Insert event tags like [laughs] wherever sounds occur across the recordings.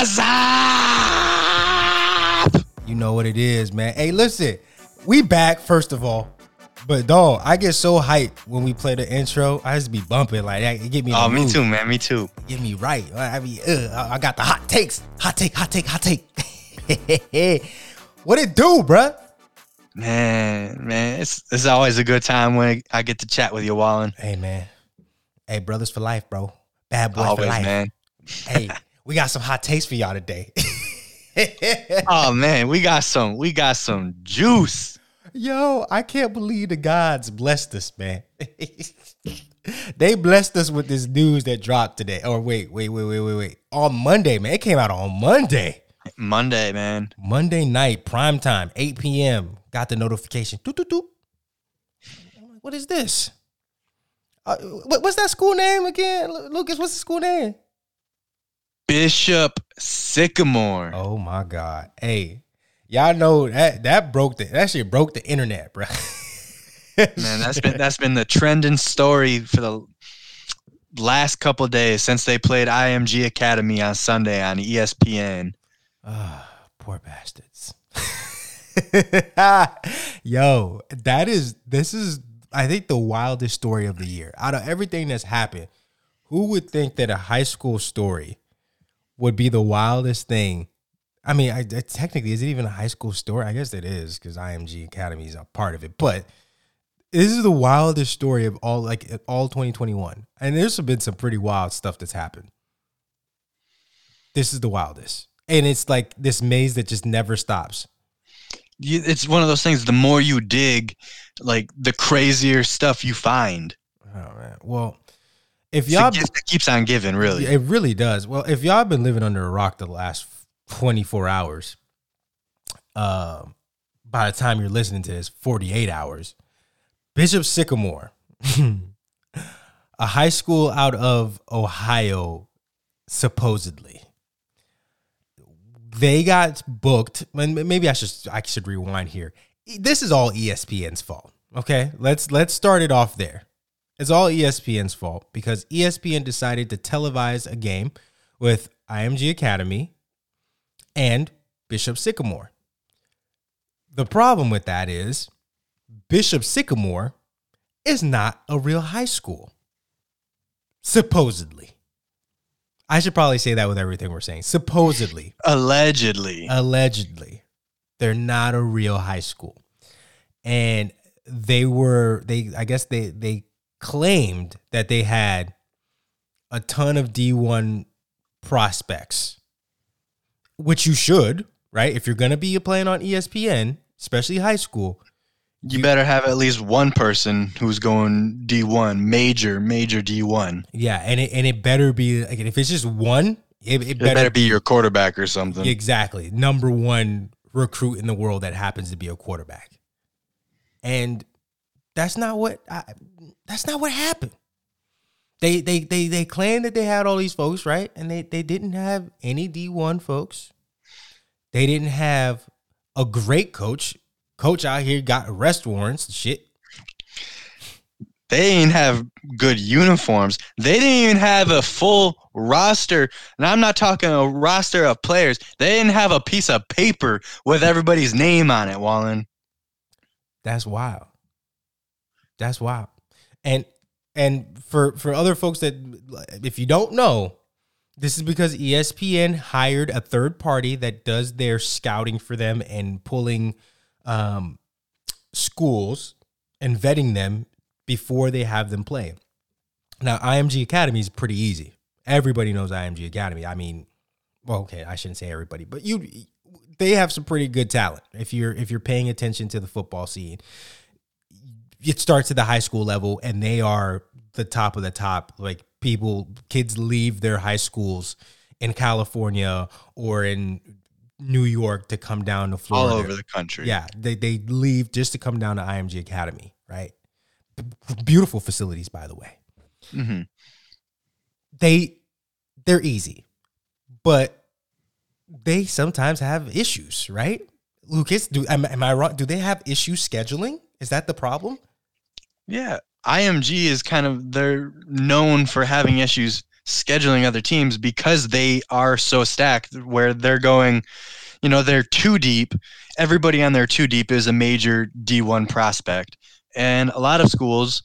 What's up? You know what it is, man. Hey, listen, we back first of all, but dog, I get so hyped when we play the intro. I just be bumping like that. It get me. Oh, me mood. too, man. Me too. Get me right. I mean, uh, I got the hot takes. Hot take. Hot take. Hot take. [laughs] what it do, bruh? Man, man, it's it's always a good time when I get to chat with you, Wallen. Hey, man. Hey, brothers for life, bro. Bad boys for life. man. Hey, [laughs] we got some hot takes for y'all today. [laughs] Oh man, we got some, we got some juice. Yo, I can't believe the gods blessed us, man. [laughs] they blessed us with this news that dropped today. Or wait, wait, wait, wait, wait, wait. On Monday, man. It came out on Monday. Monday, man. Monday night, prime time, 8 p.m. Got the notification. Doot, doot, doot. What is this? Uh, what's that school name again? Lucas, what's the school name? Bishop Sycamore. Oh my God. Hey, y'all know that that broke the that shit broke the internet, bro. [laughs] Man, that's been that's been the trending story for the last couple days since they played IMG Academy on Sunday on ESPN. Ah, poor bastards. [laughs] Yo, that is this is I think the wildest story of the year. Out of everything that's happened, who would think that a high school story would be the wildest thing? I mean, I, I- technically, is it even a high school story? I guess it is because IMG Academy is a part of it. But this is the wildest story of all, like all 2021. And there's been some pretty wild stuff that's happened. This is the wildest, and it's like this maze that just never stops. It's one of those things. The more you dig, like the crazier stuff you find. Oh man. Well, if y'all, that keeps on giving. Really. it really does. Well, if y'all been living under a rock the last 24 hours, uh, by the time you're listening to this, 48 hours, Bishop Sycamore, [laughs] a high school out of Ohio, supposedly. They got booked. and Maybe I should I should rewind here. This is all ESPN's fault. Okay, let's let's start it off there. It's all ESPN's fault because ESPN decided to televise a game with IMG Academy and Bishop Sycamore. The problem with that is Bishop Sycamore is not a real high school. Supposedly. I should probably say that with everything we're saying. Supposedly Allegedly. allegedly they're not a real high school and they were they i guess they they claimed that they had a ton of d1 prospects which you should right if you're going to be playing on espn especially high school you better have at least one person who's going D1, major, major D1. yeah and it, and it better be like if it's just one it, it It better, better be your quarterback or something. Exactly. Number one recruit in the world that happens to be a quarterback. And that's not what I, that's not what happened. They they they they claimed that they had all these folks, right? And they they didn't have any D1 folks. They didn't have a great coach. Coach out here got arrest warrants and shit. They didn't have good uniforms. They didn't even have a full roster. And I'm not talking a roster of players. They didn't have a piece of paper with everybody's name on it, Wallen. That's wild. That's wild. And and for for other folks that if you don't know, this is because ESPN hired a third party that does their scouting for them and pulling um, schools and vetting them before they have them play. Now, IMG Academy is pretty easy. Everybody knows IMG Academy. I mean, well, okay, I shouldn't say everybody, but you they have some pretty good talent. If you're if you're paying attention to the football scene, it starts at the high school level and they are the top of the top. Like people, kids leave their high schools in California or in New York to come down to Florida. All over the country. Yeah, they they leave just to come down to IMG Academy, right? Beautiful facilities, by the way. hmm They they're easy, but they sometimes have issues, right? Lucas, do am, am I wrong? Do they have issues scheduling? Is that the problem? Yeah. IMG is kind of they're known for having issues scheduling other teams because they are so stacked where they're going, you know, they're too deep. Everybody on their too deep is a major D1 prospect. And a lot of schools,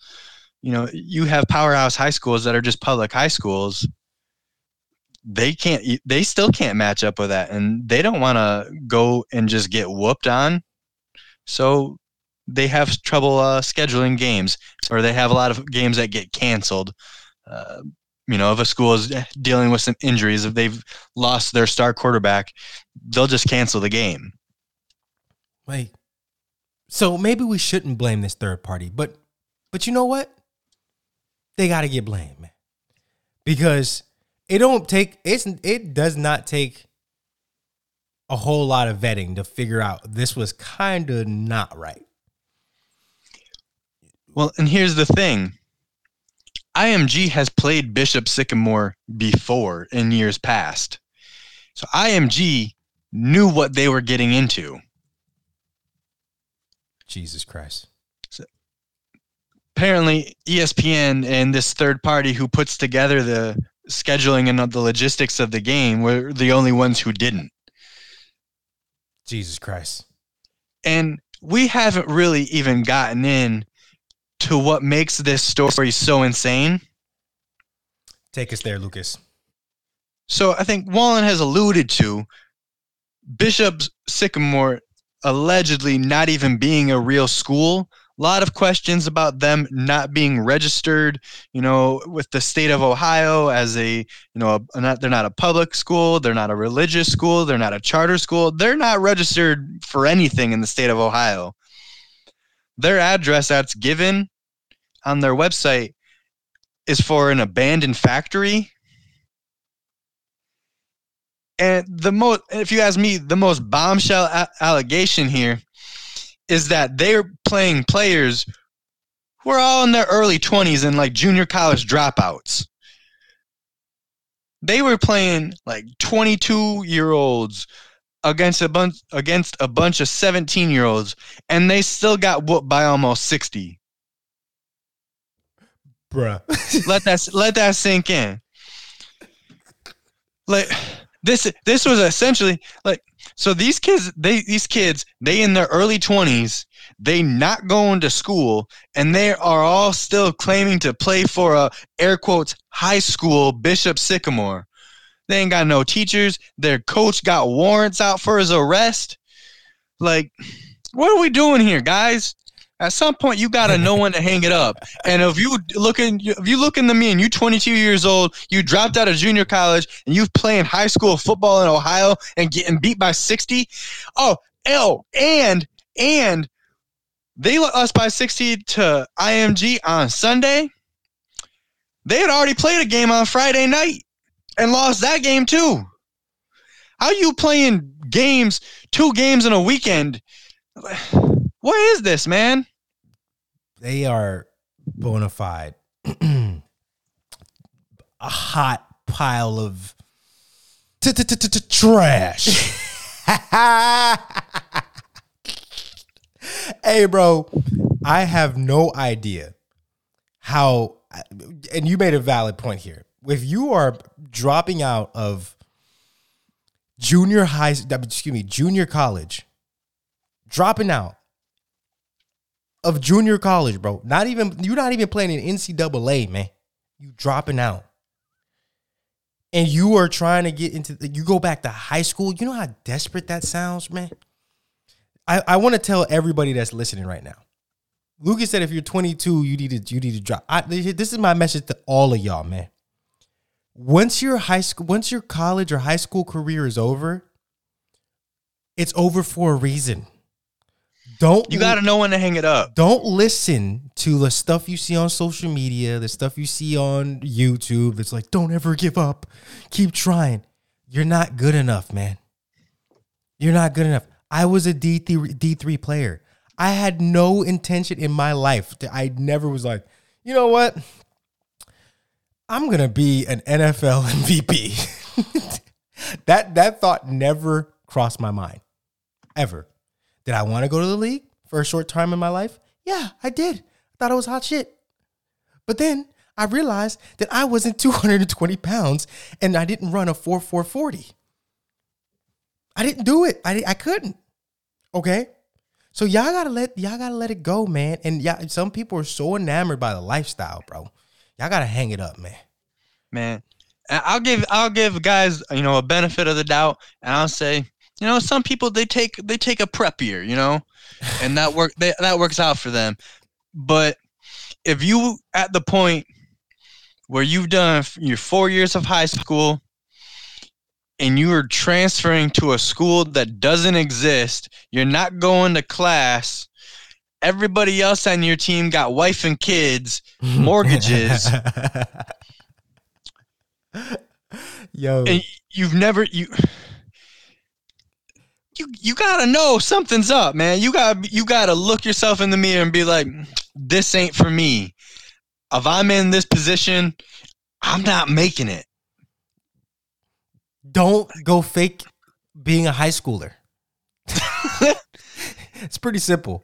you know, you have powerhouse high schools that are just public high schools. They can't, they still can't match up with that. And they don't want to go and just get whooped on. So they have trouble uh, scheduling games, or they have a lot of games that get canceled. Uh, you know, if a school is dealing with some injuries, if they've lost their star quarterback, they'll just cancel the game. Wait. So maybe we shouldn't blame this third party, but but you know what? They got to get blamed, man. Because it don't take it's it does not take a whole lot of vetting to figure out this was kind of not right. Well, and here's the thing. IMG has played Bishop Sycamore before in years past. So IMG knew what they were getting into. Jesus Christ. So, apparently, ESPN and this third party who puts together the scheduling and the logistics of the game were the only ones who didn't. Jesus Christ. And we haven't really even gotten in to what makes this story so insane. Take us there, Lucas. So I think Wallen has alluded to Bishop Sycamore allegedly not even being a real school. A lot of questions about them not being registered, you know, with the state of Ohio as a, you know, a, not, they're not a public school, they're not a religious school, they're not a charter school, they're not registered for anything in the state of Ohio. Their address that's given on their website is for an abandoned factory. And the most, if you ask me, the most bombshell a- allegation here is that they're playing players who are all in their early 20s and like junior college dropouts. They were playing like 22 year olds against a bunch against a bunch of 17 year olds and they still got whooped by almost 60 bruh. [laughs] Let that let that sink in. Like this this was essentially like so these kids they these kids they in their early 20s they not going to school and they are all still claiming to play for a air quotes high school bishop sycamore they ain't got no teachers. Their coach got warrants out for his arrest. Like, what are we doing here, guys? At some point, you gotta know when to hang it up. And if you looking, if you look into me and you 22 years old, you dropped out of junior college and you playing high school football in Ohio and getting beat by 60. Oh, L and and they let us by 60 to IMG on Sunday. They had already played a game on Friday night and lost that game too. How you playing games, two games in a weekend? What is this, man? They are bona fide. [clears throat] a hot pile of trash. [laughs] hey, bro, I have no idea how, and you made a valid point here. If you are dropping out of junior high, excuse me, junior college, dropping out of junior college, bro. Not even you're not even playing in NCAA, man. You dropping out. And you are trying to get into you go back to high school. You know how desperate that sounds, man? I, I want to tell everybody that's listening right now. Lucas said if you're 22, you need to you need to drop. I, this is my message to all of y'all, man once your high school once your college or high school career is over it's over for a reason. Don't you got to know when to hang it up. don't listen to the stuff you see on social media the stuff you see on youtube that's like don't ever give up. Keep trying. You're not good enough man. You're not good enough. I was a d3 d3 player. I had no intention in my life to, i never was like you know what I'm gonna be an NFL [laughs] MVP. that that thought never crossed my mind. Ever. Did I want to go to the league for a short time in my life? Yeah, I did. I thought it was hot shit. But then I realized that I wasn't [laughs] 220 pounds and I didn't run a 4 440. I didn't do it. I, I couldn't. Okay. So y'all gotta let y'all gotta let it go, man. And yeah, some people are so enamored by the lifestyle, bro. Y'all gotta hang it up, man. Man, I'll give I'll give guys you know a benefit of the doubt, and I'll say you know some people they take they take a prep year, you know, [laughs] and that work they, that works out for them. But if you at the point where you've done your four years of high school and you are transferring to a school that doesn't exist, you're not going to class. Everybody else on your team got wife and kids, mortgages. [laughs] Yo, and you've never you you you gotta know something's up, man. You got you gotta look yourself in the mirror and be like, this ain't for me. If I'm in this position, I'm not making it. don't go fake being a high schooler. [laughs] [laughs] it's pretty simple.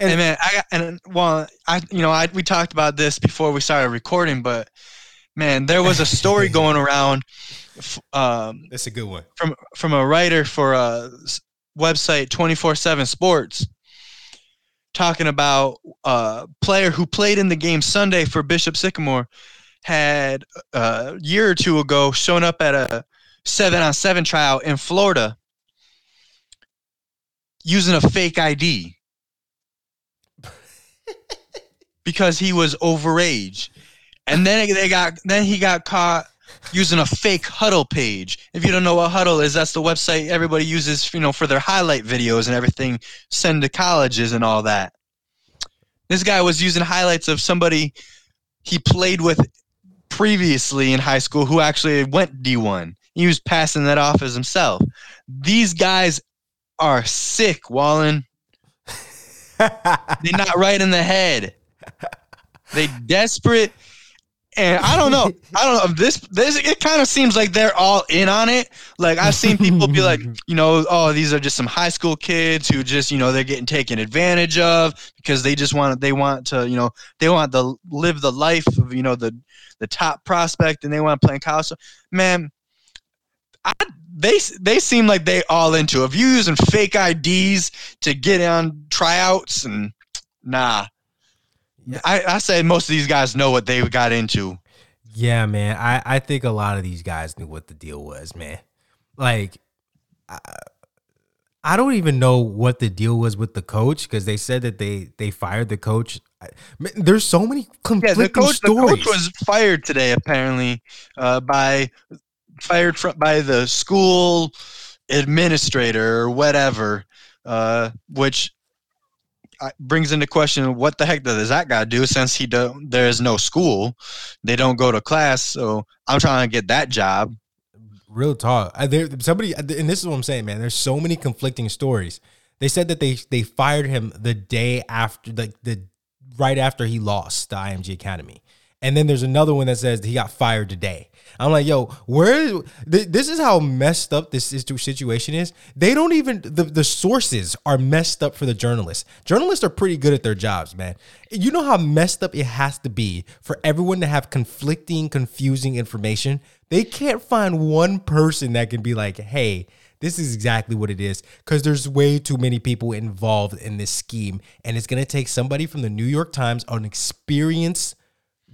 And, man, I got and well, I you know I we talked about this before we started recording, but man, there was a story [laughs] going around. Um, That's a good one. from from a writer for a website 24/7 Sports talking about a player who played in the game Sunday for Bishop Sycamore had a year or two ago shown up at a 7 on 7 trial in Florida using a fake ID because he was overage. And then they got then he got caught using a fake Hudl page. If you don't know what Hudl is, that's the website everybody uses, you know, for their highlight videos and everything, send to colleges and all that. This guy was using highlights of somebody he played with previously in high school who actually went D1. He was passing that off as himself. These guys are sick, Wallen. [laughs] They're not right in the head. They desperate, and I don't know. I don't know. This this it kind of seems like they're all in on it. Like I've seen people be like, [laughs] you know, oh, these are just some high school kids who just, you know, they're getting taken advantage of because they just want they want to, you know, they want to live the life of, you know, the the top prospect and they want to play in college. So, man, I, they they seem like they all into. it. If you using fake IDs to get on tryouts and nah. I, I say most of these guys know what they got into. Yeah, man. I, I think a lot of these guys knew what the deal was, man. Like, I, I don't even know what the deal was with the coach because they said that they they fired the coach. I, man, there's so many Yeah, conflicting the coach the coach was fired today apparently uh, by fired from by the school administrator or whatever, uh, which brings into question what the heck does that guy do since he do there is no school, they don't go to class. So I'm trying to get that job. Real talk. There, somebody, and this is what I'm saying, man. There's so many conflicting stories. They said that they they fired him the day after, like the right after he lost the IMG Academy, and then there's another one that says he got fired today. I'm like, yo, where? th- This is how messed up this situ- situation is. They don't even the the sources are messed up for the journalists. Journalists are pretty good at their jobs, man. You know how messed up it has to be for everyone to have conflicting, confusing information. They can't find one person that can be like, hey, this is exactly what it is because there's way too many people involved in this scheme. And it's going to take somebody from the New York Times, an experienced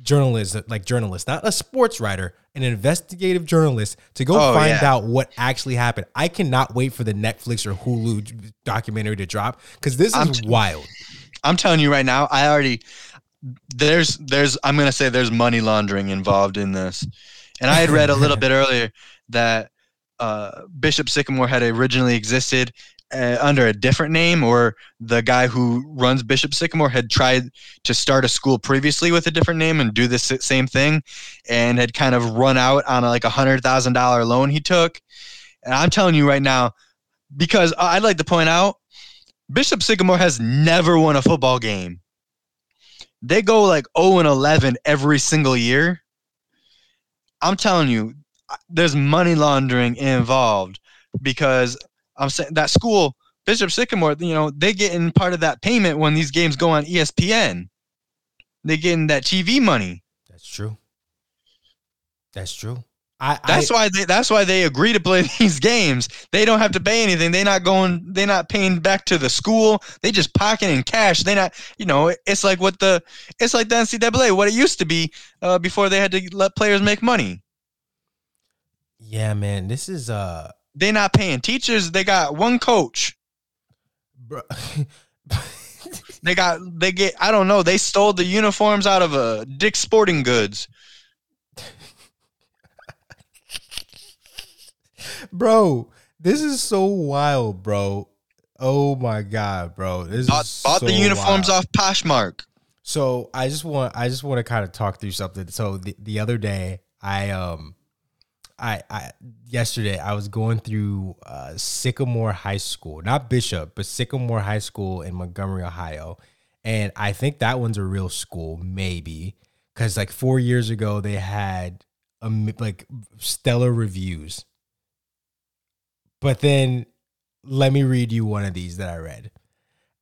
journalist, like journalist, not a sports writer, an investigative journalist to go Oh, find yeah. out what actually happened. I cannot wait for the Netflix or Hulu documentary to drop because this is I'm t- wild. I'm telling you right now, I already there's there's I'm gonna say there's money laundering involved in this, and I had read a little [laughs] bit earlier that uh, Bishop Sycamore had originally existed uh, under a different name, or the guy who runs Bishop Sycamore had tried to start a school previously with a different name and do this same thing, and had kind of run out on a, like a hundred thousand dollar loan he took. And I'm telling you right now, because I'd like to point out Bishop Sycamore has never won a football game. They go like 0 and 11 every single year. I'm telling you, there's money laundering involved because I'm saying that school, Bishop Sycamore, you know, they get in part of that payment when these games go on ESPN. They get in that TV money. That's true. That's true. I, That's I, why they that's why they agree to play [laughs] these games. They don't have to pay anything. They're not going they're not paying back to the school. They just pocketing cash. They not you know, it's like what the it's like the NCAA, what it used to be uh, before they had to let players make money. yeah, man. This is uh, They're not paying teachers. They got one coach. bro. [laughs] They got they get I don't know. They stole the uniforms out of uh, Dick's Sporting Goods. bro. This is so wild, bro. Oh my god, bro. This Bought, is bought the so uniforms wild. off Poshmark. So I just want I just want to kind of talk through something. So the, the other day I um I I yesterday I was going through uh Sycamore High School, not Bishop, but Sycamore High School in Montgomery, Ohio. And I think that one's a real school, maybe. Cause like four years ago they had um, like stellar reviews. But then let me read you one of these that I read.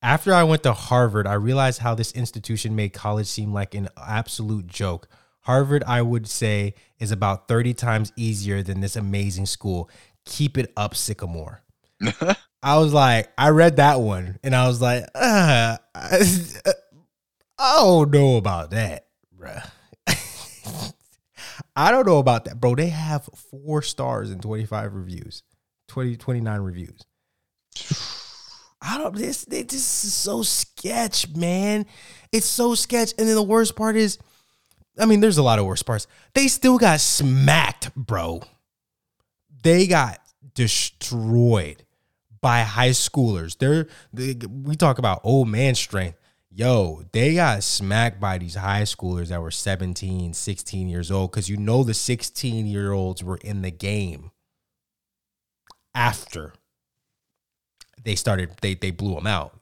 After I went to Harvard, I realized how this institution made college seem like an absolute joke. Harvard, I would say, is about 30 times easier than this amazing school. Keep it up, Sycamore. [laughs] I was like, I read that one and I was like, uh, I, I don't know about that, bruh. [laughs] I don't know about that, bro. They have four stars and 25 reviews, 20, 29 reviews. [sighs] I don't this this is so sketch, man. It's so sketch. And then the worst part is, I mean, there's a lot of worse parts. They still got smacked, bro. They got destroyed by high schoolers. They're they, we talk about old man strength. Yo, they got smacked by these high schoolers that were 17, 16 years old because you know the 16 year olds were in the game after they started they they blew them out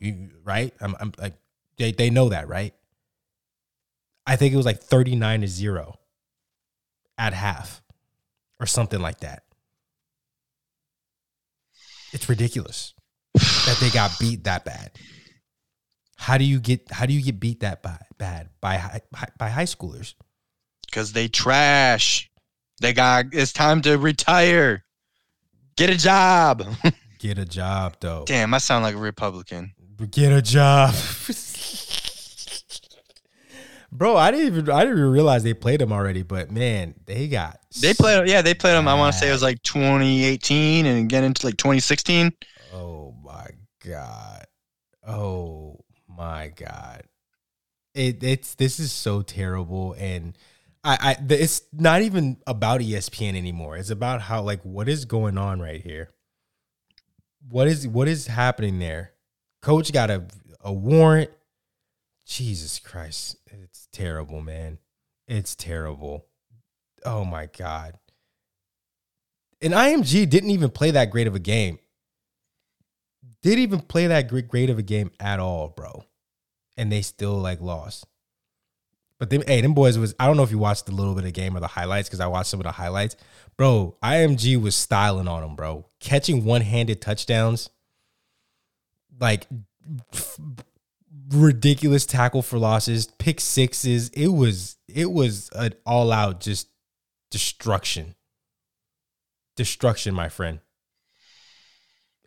right I'm, I'm like they, they know that right i think it was like 39 to 0 at half or something like that it's ridiculous that they got beat that bad how do you get how do you get beat that bad, bad by high, by high schoolers Cause they trash. They got it's time to retire. Get a job. [laughs] get a job though Damn, I sound like a Republican. get a job [laughs] bro i didn't even i didn't even realize they played them already but man they got They played yeah, they played them, I want to say it was like 2018 and get into like 2016. Oh my god. Oh my god. It it's this is so terrible and I I it's not even about ESPN anymore. It's about how like what is going on right here. What is what is happening there? Coach got a a warrant. Jesus Christ. It's terrible, man. It's terrible. Oh my god. And IMG didn't even play that great of a game. Didn't even play that great of a game at all, bro. And they still like lost. But them, hey, them boys was I don't know if you watched a little bit of game or the highlights because I watched some of the highlights, bro. IMG was styling on them, bro, catching one handed touchdowns, like ridiculous tackle for losses, pick sixes. It was it was an all out just destruction, destruction, my friend.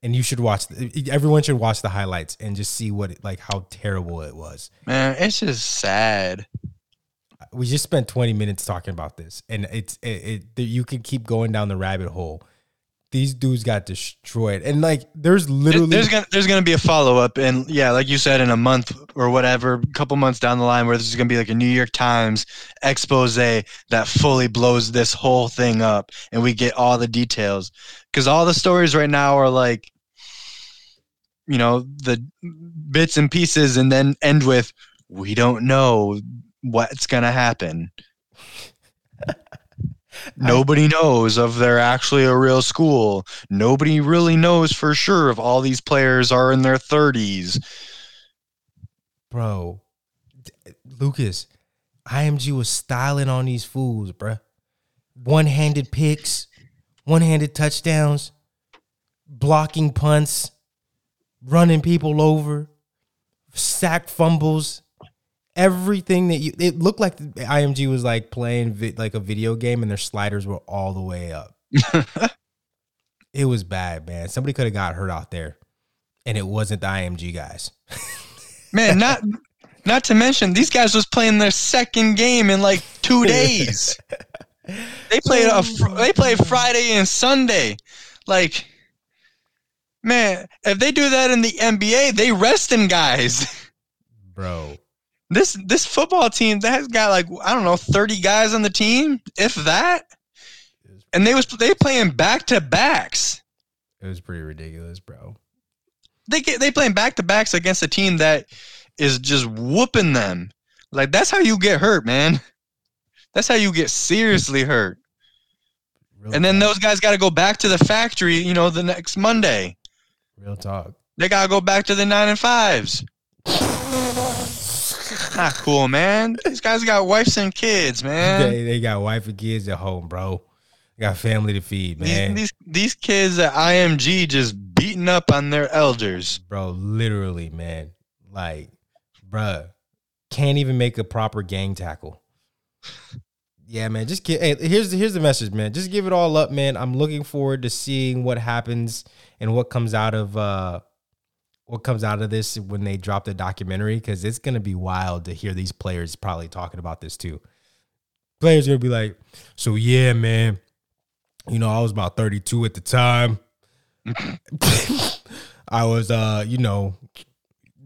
And you should watch. Everyone should watch the highlights and just see what it, like how terrible it was. Man, it's just sad. we just spent 20 minutes talking about this and it's it, it you can keep going down the rabbit hole these dudes got destroyed and like there's literally There's gonna there's gonna be a follow up, and yeah, like you said, in a month or whatever, a couple months down the line, where there's gonna be like a New York Times expose that fully blows this whole thing up, and we get all the details. Because all the stories right now are like, you know, the bits and pieces, and then end with, "We don't know what's gonna happen." Nobody knows if they're actually a real school. Nobody really knows for sure if all these players are in their 30s. bro lucas img was styling on these fools bruh one-handed picks one-handed touchdowns blocking punts running people over sack fumbles Everything that you, it looked like the IMG was like playing vi- like a video game, and their sliders were all the way up. [laughs] it was bad, man. Somebody could have got hurt out there, and it wasn't the IMG guys. Man, [laughs] not not to mention these guys was playing their second game in like two days. they [laughs] played a fr- they played Friday and Sunday. Like, man, if they do that in the NBA, they resting guys. Bro, This this football team that has got like I don't know thirty guys on the team, if that, and they was they playing back to backs. it was pretty ridiculous, bro. They get they playing back to backs against a team that is just whooping them. Like that's how you get hurt, man. That's how you get seriously [laughs] hurt. Real And then talk. those guys got to go back to the factory, you know, the next Monday. real talk. They got to go back to the nine and fives. [laughs] Not cool, man. These guys got wives and kids, man. They, they got wife and kids at home, bro. They got family to feed, These, man. these these kids at IMG just beating up on their elders. bro, literally, man. Like, bruh, can't even make a proper gang tackle. Yeah, man. Just get. Hey, here's here's the message, man. Just give it all up, man. I'm looking forward to seeing what happens and what comes out of uh what comes out of this when they drop the documentary because it's gonna be wild to hear these players probably talking about this too. Players gonna be like, so yeah, man. You know, I was about 32 at the time. [laughs] I was uh, you know,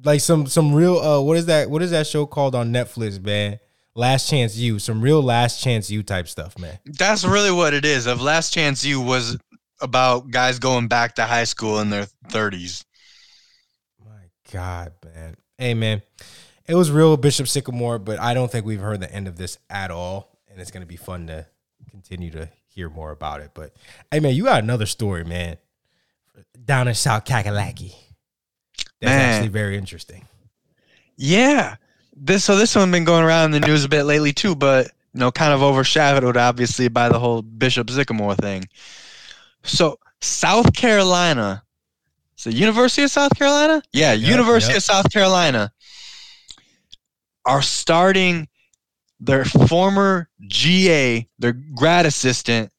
like some some real uh what is that what is that show called on Netflix, man? Last Chance U, some real Last Chance U type stuff, man. That's really what it is. Of Last Chance U was about guys going back to high school in their 30s. God, man. Hey, man, it was real Bishop Sycamore, but I don't think we've heard the end of this at all, and it's gonna be fun to continue to hear more about it. But hey, man, you got another story, man, down in South Kakalaki. That's Man. actually very interesting. Yeah. This so this one has been going around in the news a bit lately too, but you know, kind of overshadowed obviously by the whole Bishop Sycamore thing. So South Carolina. So University of South Carolina? Yeah, Yep, University yep. of South Carolina are starting their former GA, their grad assistant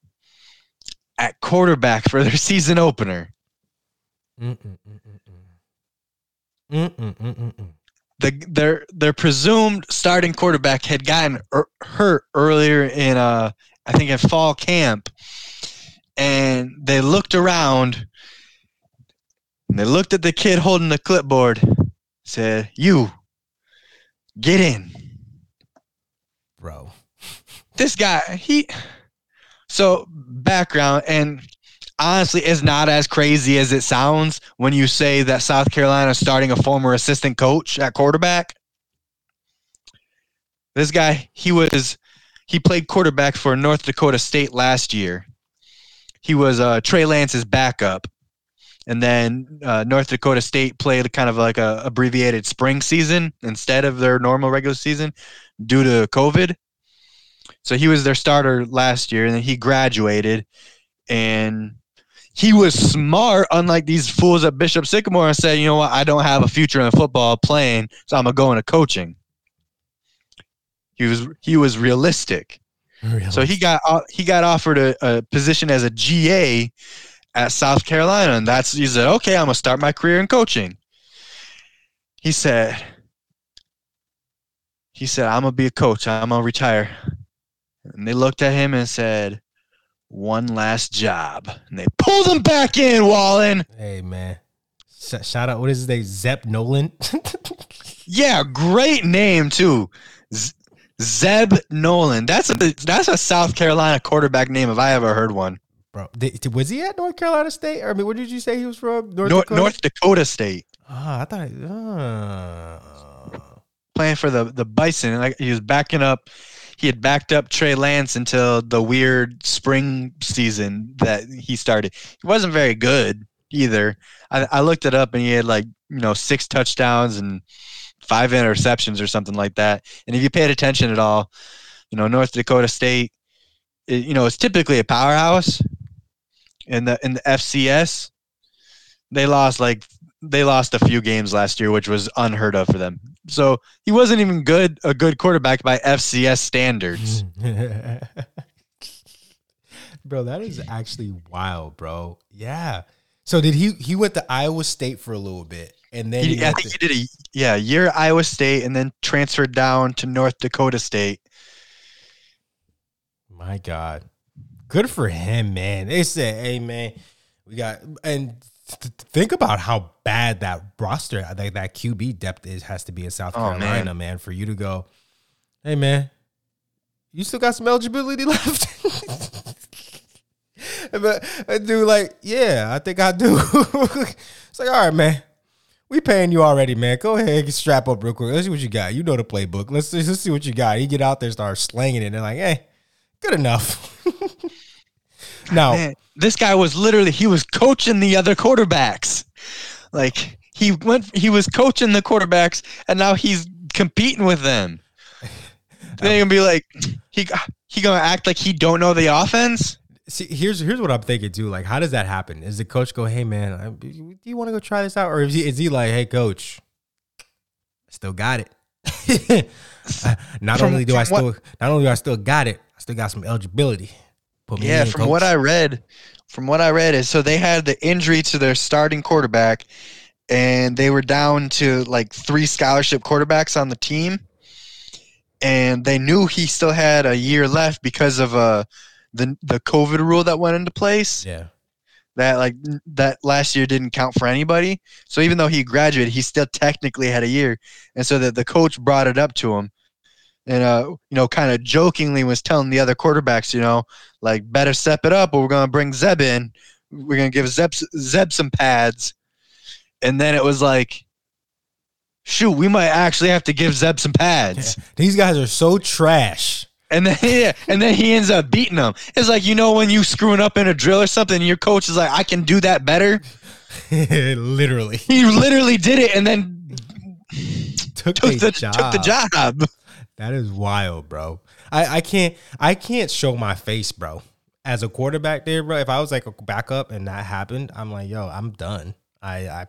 at quarterback for their [laughs] season opener. Mm-mm-mm-mm-mm. Mm-mm-mm-mm-mm. the their their presumed starting quarterback had gotten er, hurt earlier in uh I think in fall camp, and they looked around. And they looked at the kid holding the clipboard, said, "You get in." Bro. This guy, he. So background and honestly is not as crazy as it sounds when you say that South Carolina is starting a former assistant coach at quarterback. This guy, he was he played quarterback for North Dakota State last year. He was uh, Trey Lance's backup, and then uh, North Dakota State played kind of like a abbreviated spring season instead of their normal regular season due to COVID. So he was their starter last year, and then he graduated, and he was smart, unlike these fools at Bishop Sycamore, and said, "You know what? I don't have a future in football playing, so I'm gonna go into coaching." He was he was realistic, so he got he got offered a, a position as a GA at South Carolina, and that's he said, "Okay, I'm gonna start my career in coaching." He said, "He said I'm gonna be a coach. I'm gonna retire." And they looked at him and said, "One last job," and they pulled him back in, Wallen. Hey man. Sh- shout out what is his name? Zeb Noland. [laughs] Yeah, great name too. Z- Zeb Noland. That's a that's a South Carolina quarterback name if I ever heard one. Bro, did, was he at North Carolina State? I mean, what did you say he was from? North North, Dakota. North Dakota State. Ah, I thought. Uh, playing for the the Bison. Like he was backing up. He had backed up Trey Lance until the weird spring season that he started. He wasn't very good either. I, I looked it up and he had like you know six touchdowns and five interceptions or something like that. And if you paid attention at all, you know North Dakota State, you know it's typically a powerhouse in the in the FCS. They lost like they lost a few games last year, which was unheard of for them. So he wasn't even good a good quarterback by FCS standards. [laughs] bro, that is actually wild, bro. Yeah. So did he he went to Iowa State for a little bit and then he, he I think to, he did a yeah, year at Iowa State and then transferred down to North Dakota State. My God. Good for him, man. They said, hey man, we got and th- think about how bad that roster, uh, that, that QB depth is has to be in South Carolina, oh, man. man. For you to go, hey man, you still got some eligibility [laughs] left. but uh, I do like, yeah, I think I do. [laughs] it's like, all right, man. We paying you already, man. Go ahead, strap up real quick. Let's see what you got. You know the playbook. Let's let's see what you got. You get out there, start slanging it, and they're like, hey, good enough. [laughs] now, man, this guy was literally he was coaching the other quarterbacks. Like he went, he was coaching the quarterbacks, and now he's competing with them. [laughs] They're gonna be like, he he gonna act like he don't know the offense. See, here's here's what I'm thinking too. Like, how does that happen? Is the coach go, "Hey, man, do you want to go try this out?" Or is he is he like, "Hey, coach, still got it." [laughs] not from, only do I still what, not only do I still got it, I still got some eligibility. yeah, in, from coach. what I read, from what I read is so they had the injury to their starting quarterback, and they were down to like three scholarship quarterbacks on the team, and they knew he still had a year left because of a uh, the the COVID rule that went into place. Yeah. That like that last year didn't count for anybody. So even though he graduated, he still technically had a year. And so that the coach brought it up to him. And uh, you know, kind of jokingly was telling the other quarterbacks, you know, like better step it up or we're gonna bring Zeb in. We're gonna give Zeb Zeb some pads. And then it was like shoot, we might actually have to give Zeb some pads. Yeah. These guys are so trash. And then [laughs] yeah, and then he ends up beating them. It's like you know when you screwing up in a drill or something, and your coach is like, "I can do that better." [laughs] literally, he literally did it, and then took, took the job. took the job. That is wild, bro. I, I can't I can't show my face, bro. As a quarterback, there, bro. If I was like a backup and that happened, I'm like, yo, I'm done. I I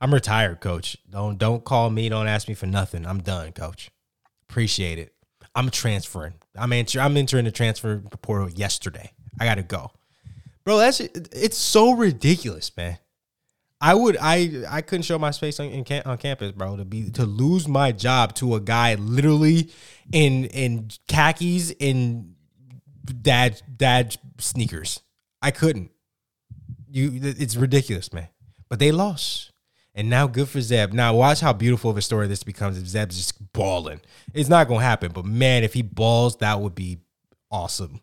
I'm retired, coach. Don't don't call me. Don't ask me for nothing. I'm done, coach. Appreciate it. I'm transferring. I'm enter, I'm entering the transfer portal yesterday. I gotta go, bro. That's it's so ridiculous, man. I would I I couldn't show my face on in, on campus, bro. To be to lose my job to a guy literally in in khakis in dad dad sneakers. I couldn't. You, it's ridiculous, man. But they lost. And now good for Zeb. Now watch how beautiful of a story this becomes if Zeb's just balling. It's not gonna happen, but man, if he balls, that would be awesome.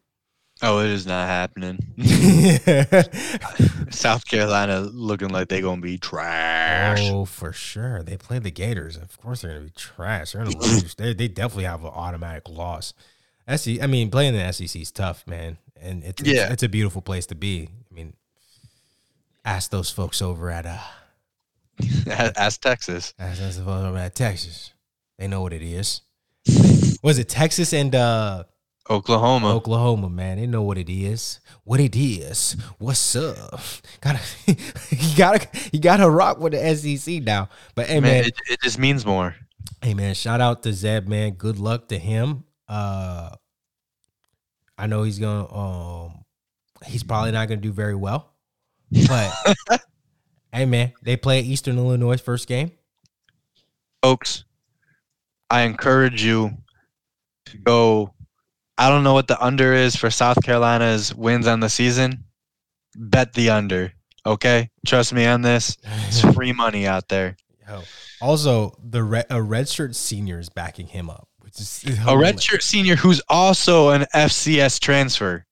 Oh, it is not happening. [laughs] South Carolina looking like they're gonna be trash. Oh, for sure. They play the Gators. Of course, they're gonna be trash. They're gonna lose. They, they definitely have an automatic loss. SEC, I mean, playing the SEC is tough, man, and it's yeah. it's, it's a beautiful place to be. I mean, ask those folks over at uh [laughs] Ask Texas. Ask us about Texas. They know what it is. Was it Texas and uh Oklahoma. Oklahoma, man. They know what it is. What it is. What's up? Gotta [laughs] you gotta you gotta rock with the SEC now. But hey man, man it, it, just means more. Hey man, shout out to Zeb, man. Good luck to him. Uh I know he's gonna um he's probably not gonna do very well. But [laughs] Hey man, they play Eastern Illinois first game. Folks, I encourage you to go. I don't know what the under is for South Carolina's wins on the season. Bet the under. Okay, trust me on this. It's [laughs] free money out there. Also, the red, a redshirt senior is backing him up, which is a redshirt senior who's also an FCS transfer.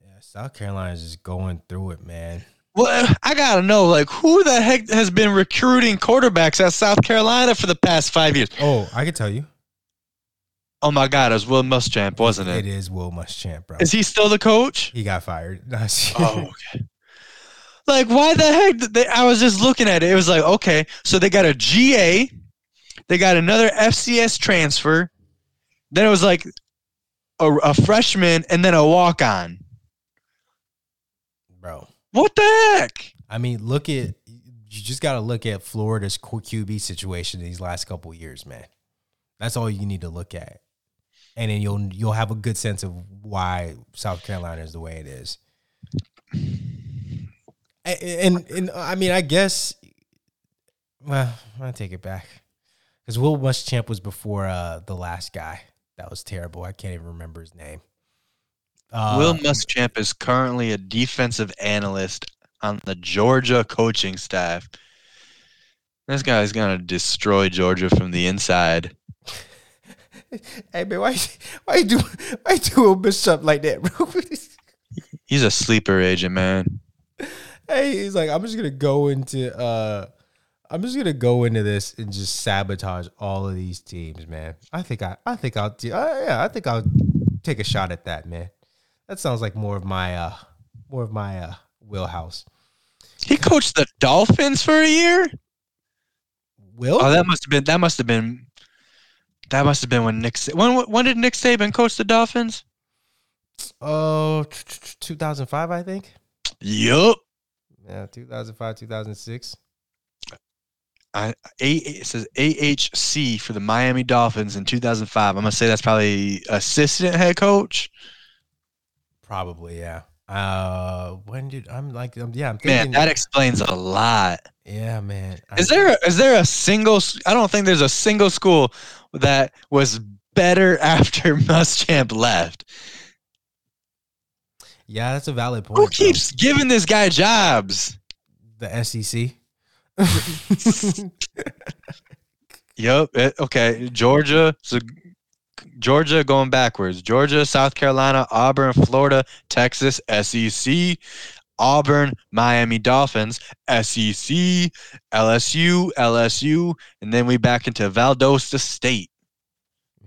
Yeah, South Carolina is just going through it, man. Well, I gotta know, like, who the heck has been recruiting quarterbacks at South Carolina for the past five years? Oh, I can tell you. Oh my God, it was Will Muschamp, wasn't it? It is Will Muschamp, bro. Is he still the coach? He got fired. [laughs] oh, okay. Like, why the heck? They, I was just looking at it. It was like, okay, so they got a GA, they got another FCS transfer, then it was like a, a freshman, and then a walk on. Bro. What the heck? I mean, look at you just got to look at Florida's QB situation these last couple years, man. That's all you need to look at, and then you'll you'll have a good sense of why South Carolina is the way it is. And and, and I mean, I guess. Well, I take it back because Will Muschamp was before uh, the last guy. That was terrible. I can't even remember his name. Uh, Will Muschamp is currently a defensive analyst on the Georgia coaching staff. This guy's gonna destroy Georgia from the inside. [laughs] Hey man, why why you do why you do a bishop like that, bro? [laughs] He's a sleeper agent, man. hey, he's like, I'm just gonna go into uh I'm just gonna go into this and just sabotage all of these teams, man. I think I I think I'll do uh, yeah, I think I'll take a shot at that, man. That sounds like more of my uh more of my uh wheelhouse. He coached the Dolphins for a year. Will Oh, that must have been that must have been that must have been when Nick when when did Nick Saban coach the Dolphins? Oh, 2005, I think. Yup. Yeah, 2005, 2006. I, A, it says AHC for the Miami Dolphins in 2005. I'm gonna say that's probably assistant head coach. Probably, yeah. Uh, when did I'm like, um, yeah, I'm Man, that explains a lot. yeah, man. Is I- there is there a single? I don't think there's a single school that was better [laughs] after Muschamp left. Yeah, that's a valid point. Who keeps giving this guy jobs? the SEC? Yep. it- okay. Georgia. So Georgia going backwards. Georgia, South Carolina, Auburn, Florida, Texas, SEC, Auburn, Miami Dolphins, SEC, LSU, LSU, and then we back into Valdosta State.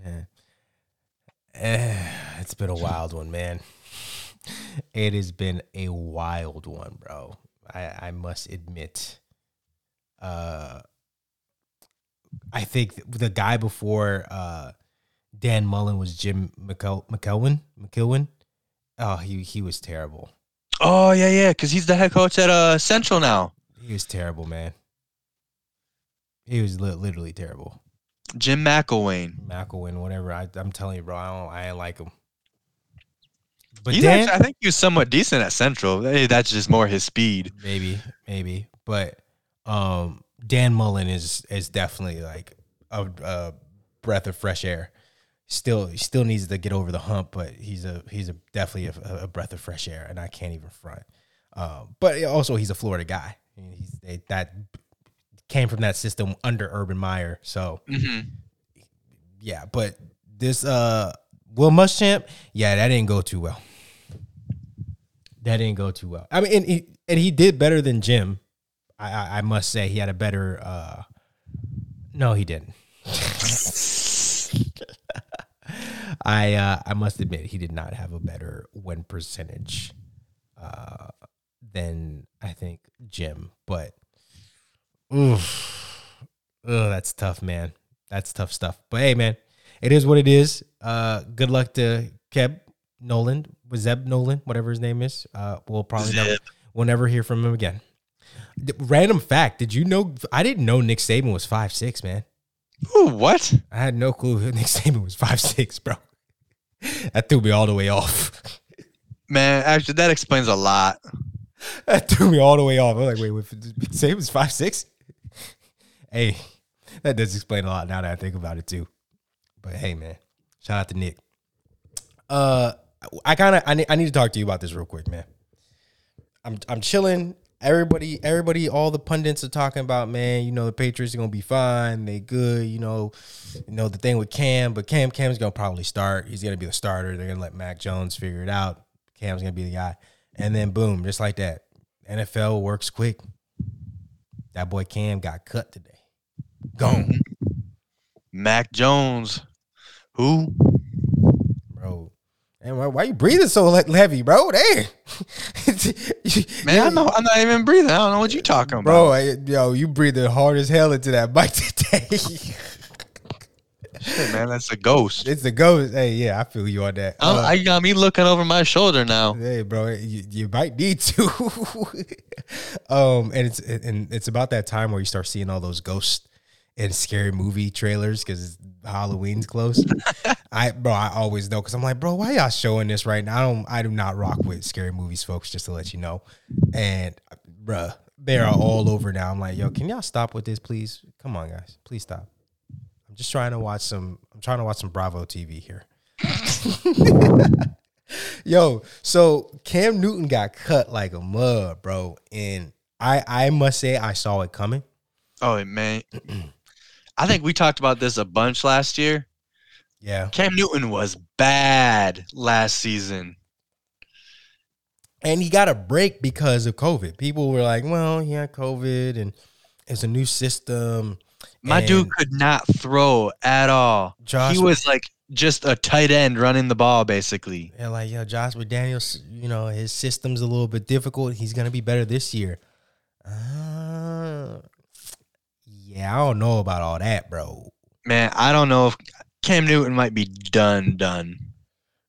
man, Eh, it's been a wild one, man. It has been a wild one, bro. I, I must admit. Uh, I think the guy before uh, Dan Mullen was Jim McKel- McKelvin. McKilwin. Oh, he he was terrible. Oh yeah, yeah, because he's the head coach at uh Central now. He was terrible, man. He was li- literally terrible. Jim McElwain. McElwain, whatever. I, I'm telling you, bro. I don't. I ain't like him. But He's Dan, actually, I think he was somewhat decent at Central. That's just more his speed. maybe, maybe. But um, Dan Mullen is is definitely like a, a breath of fresh air. Still, he still needs to get over the hump, but he's a he's a definitely a, a breath of fresh air, and I can't even front. Um, but also, he's a Florida guy. He's they, that came from that system under Urban Meyer, so Mm-hmm. yeah. But this uh Will Muschamp, yeah, that didn't go too well. That didn't go too well. I mean, and he and he did better than Jim. I I, I must say he had a better. uh No, he didn't. [laughs] I uh I must admit he did not have a better win percentage uh than I think Jim, but oof, oh, that's tough, man. That's tough stuff. But hey, man, it is what it is. Uh, good luck to Keb Nolan, Zeb Noland, whatever his name is. Uh, we'll probably never, we'll never hear from him again. Random fact: Did you know? I didn't know Nick Saban was five six, man. Ooh, what? I had no clue [laughs] Nick Saban was five six, bro. [laughs] That threw me all the way off. Man, actually, that explains a lot. [laughs] That threw me all the way off. I'm like, wait, wait, Saban's five six. Hey, that does explain a lot now that I think about it too. But hey, man, shout out to Nick. Uh, I kind of I need, I need to talk to you about this real quick, man. I'm I'm chilling. Everybody, everybody, all the pundits are talking about, man. You know, the Patriots are gonna be fine. They good. You know, you know the thing with Cam, but Cam Cam's gonna probably start. He's gonna be the starter. They're gonna let Mac Jones figure it out. Cam's gonna be the guy, and then boom, just like that, NFL works quick. That boy Cam got cut today. Gone, Mac Jones. Who? Bro. And why, why you breathing so le- heavy, bro? Damn, [laughs] Man, I'm not, I'm not even breathing. I don't know what you're talking about. bro. Yo, you breathing hard as hell into that mic [laughs] today. Shit, man, that's a ghost. It's a ghost. Hey, yeah, I feel you on that. Uh, I got me looking over my shoulder now. Hey, bro, you, you might need to. [laughs] um, and it's and it's about that time where you start seeing all those ghosts and scary movie trailers because Halloween's close. [laughs] I, bro, I always know because I'm like, bro, why y'all showing this right now? I don't, I do not rock with scary movies, folks. Just to let you know. And, bruh, they are all over now. I'm like, yo, can y'all stop with this, please? Come on, guys, please stop. I'm just trying to watch some. I'm trying to watch some Bravo TV here. [laughs] Yo, so Cam Newton got cut like a mud, bro, and I I must say I saw it coming. Oh man, [clears throat] I think we talked about this a bunch last year. Yeah, Cam Newton was bad last season. and he got a break because of COVID. People were like, "Well, he had COVID, and it's a new system." My And dude could not throw at all. Josh, he was like just a tight end running the ball, basically. yeah, like yo, Josh McDaniels, you know, his system's a little bit difficult. He's gonna be better this year. Uh, yeah, I don't know about all that, bro. Man, I don't know if Cam Newton might be done, done.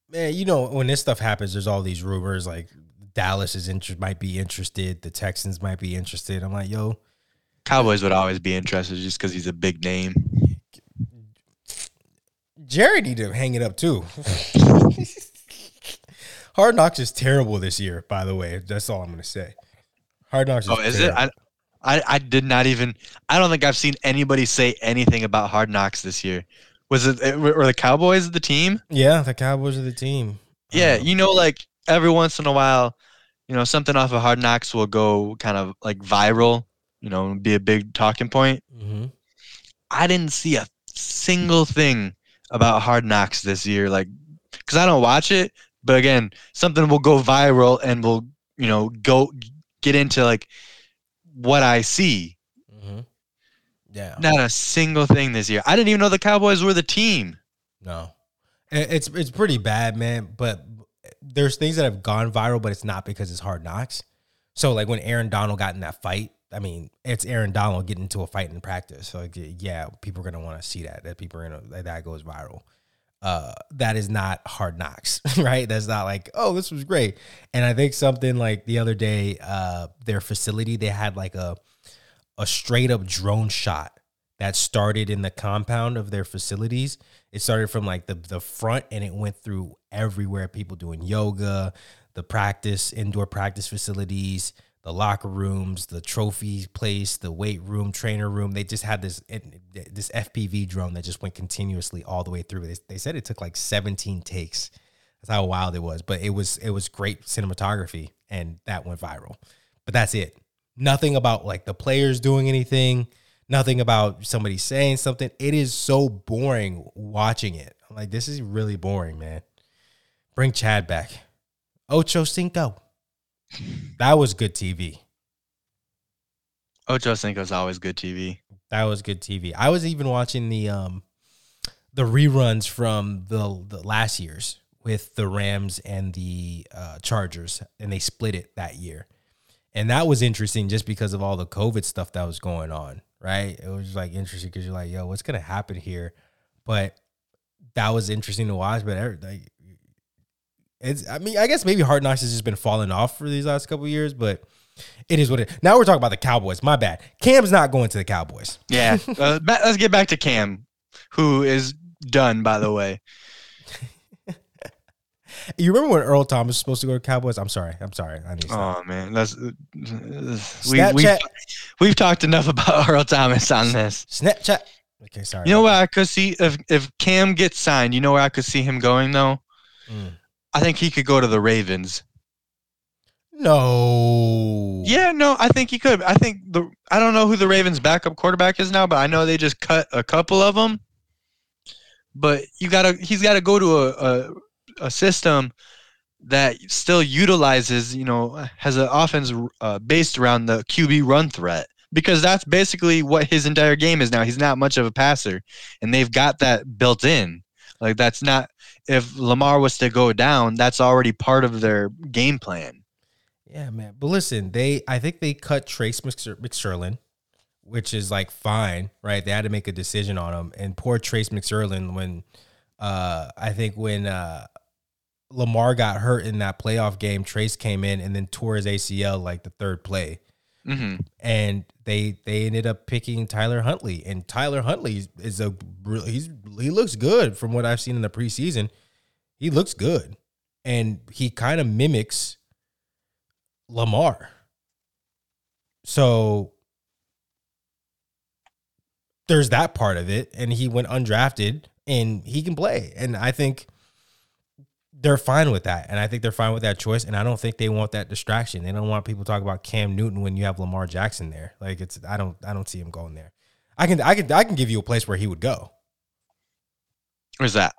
man, you know when this stuff happens, there's all these rumors like Dallas is inter- might be interested, the Texans might be interested. I'm like, yo, Cowboys would always be interested just because he's a big name. Jared need to hang it up too. [laughs] Hard Knocks is terrible this year, by the way. That's all I'm gonna say. Hard Knocks. Oh, is it? I, I I did not even. I don't think I've seen anybody say anything about Hard Knocks this year. Was it were the Cowboys the team? yeah, the Cowboys are the team. Yeah, Um, you know, like every once in a while, you know, something off of Hard Knocks will go kind of like viral. You know, be a big talking point. mhm. I didn't see a single thing about Hard Knocks this year, like because I don't watch it. But again, something will go viral and will you know go get into like what I see. Mhm. Yeah. Not a single thing this year. I didn't even know the Cowboys were the team. No, it's it's pretty bad, man. But there's things that have gone viral, but it's not because it's hard knocks. So like when Aaron Donald got in that fight, I mean, it's Aaron Donald getting into a fight in practice. So like, yeah, people are gonna want to see that. That people are gonna that, that goes viral. Uh, that is not hard knocks, [laughs] right? That's not like, oh, this was great. And I think something like the other day, uh, their facility they had like a a straight up drone shot that started in the compound of their facilities. It started from like the the front and it went through everywhere. People doing yoga, the practice, indoor practice facilities, the locker rooms, the trophy place, the weight room, trainer room. They just had this this FPV drone that just went continuously all the way through. They, they said it took like 17 takes. That's how wild it was. But it was it was great cinematography and that went viral. But that's it. Nothing about like the players doing anything. Nothing about somebody saying something. It is so boring watching it. I'm like, this is really boring, man. Bring Chad back. Ocho Cinco. That was good TV. Ocho Cinco's always good TV. That was good TV. I was even watching the um the reruns from the the last year's with the Rams and the uh, Chargers, and they split it that year, and that was interesting just because of all the COVID stuff that was going on. Right? It was like interesting because you're like, yo, what's gonna happen here? But that was interesting to watch. But every- like, it's I mean, I guess maybe Hard Knocks has just been falling off for these last couple of years, but. It is what it. Now we're talking about the Cowboys. My bad. Cam's not going to the Cowboys. Yeah. [laughs] uh, let's get back to Cam, who is done, by the way. You remember when Earl Thomas was supposed to go to Cowboys? I'm sorry. I'm sorry. I need to. Oh man, that's uh, we, we've we've talked enough about [laughs] Earl Thomas on this. Snapchat. Okay, sorry. You know where I could see if if Cam gets signed, you know where I could see him going though. Mm. I think he could go to the Ravens. No. Yeah, no, I think he could. I think the I don't know who the Ravens' backup quarterback is now, but I know they just cut a couple of them. But you gotta, he's got to go to a, a a system that still utilizes, you know, has an offense uh, based around the QB run threat because that's basically what his entire game is now. He's not much of a passer, and they've got that built in. Like that's not if Lamar was to go down, that's already part of their game plan. Yeah, man. But listen, they I think they cut Trace McSorley, which is like fine, right? They had to make a decision on him. And poor Trace McSorley when uh I think when uh Lamar got hurt in that playoff game, Trace came in and then tore his ACL like the third play. Mm-hmm. And they they ended up picking Tyler Huntley, and Tyler Huntley is a he's he looks good from what I've seen in the preseason. He looks good, and he kind of mimics Lamar. So there's that part of it, and he went undrafted, and he can play, and I think they're fine with that, and I think they're fine with that choice. And I don't think they want that distraction. They don't want people talking about Cam Newton when you have Lamar Jackson there. Like it's I don't I don't see him going there. I can I can I can give you a place where he would go. Where's that?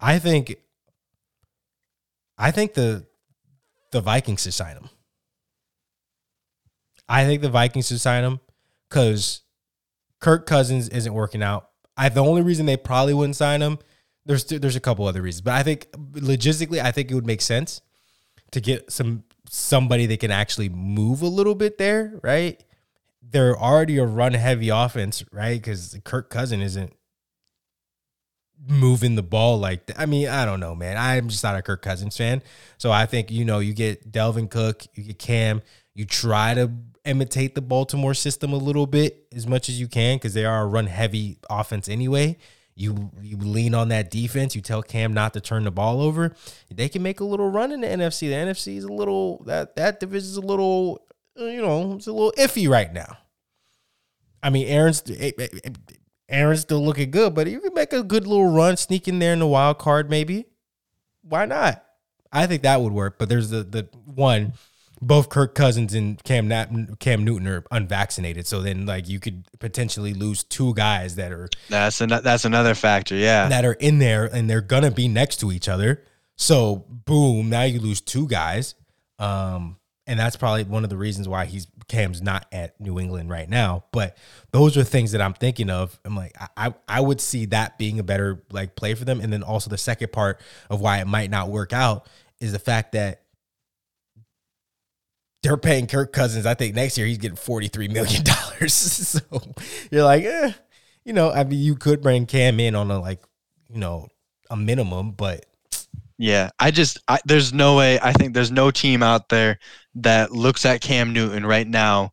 I think I think the the Vikings should sign him. I think the Vikings should sign him because Kirk Cousins isn't working out. I the only reason they probably wouldn't sign him there's there's a couple other reasons, but I think logistically, I think it would make sense to get some somebody that can actually move a little bit there, right? They're already a run heavy offense, right? Because Kirk Cousin isn't moving the ball like that. I mean, I don't know, man. I'm just not a Kirk Cousins fan. So I think, you know, you get Dalvin Cook, you get Cam, you try to imitate the Baltimore system a little bit as much as you can because they are a run heavy offense anyway you you lean on that defense. You tell Cam not to turn the ball over. They can make a little run in the NFC. The NFC is a little that that division is a little you know it's a little iffy right now. I mean, Aaron's eh, eh, eh, Aaron's still looking good, but you can make a good little run, sneak in there in the wild card, maybe. Why not? I think that would work. But there's the the one both Kirk Cousins and Cam Nat- Cam Newton are unvaccinated, so then like you could potentially lose two guys that are that's an, that's another factor, yeah, that are in there and they're gonna be next to each other. So boom, now you lose two guys, um, and that's probably one of the reasons why he's Cam's not at New England right now. But those are things that I'm thinking of. I'm like, I I would see that being a better like play for them, and then also the second part of why it might not work out is the fact that they're paying Kirk Cousins. I think next year he's getting forty three million [laughs] dollars. [laughs] so you're like, eh, you know, I mean, you could bring Cam in on a like, you know, a minimum, but yeah, I just I, there's no way. I think there's no team out there that looks at Cam Newton right now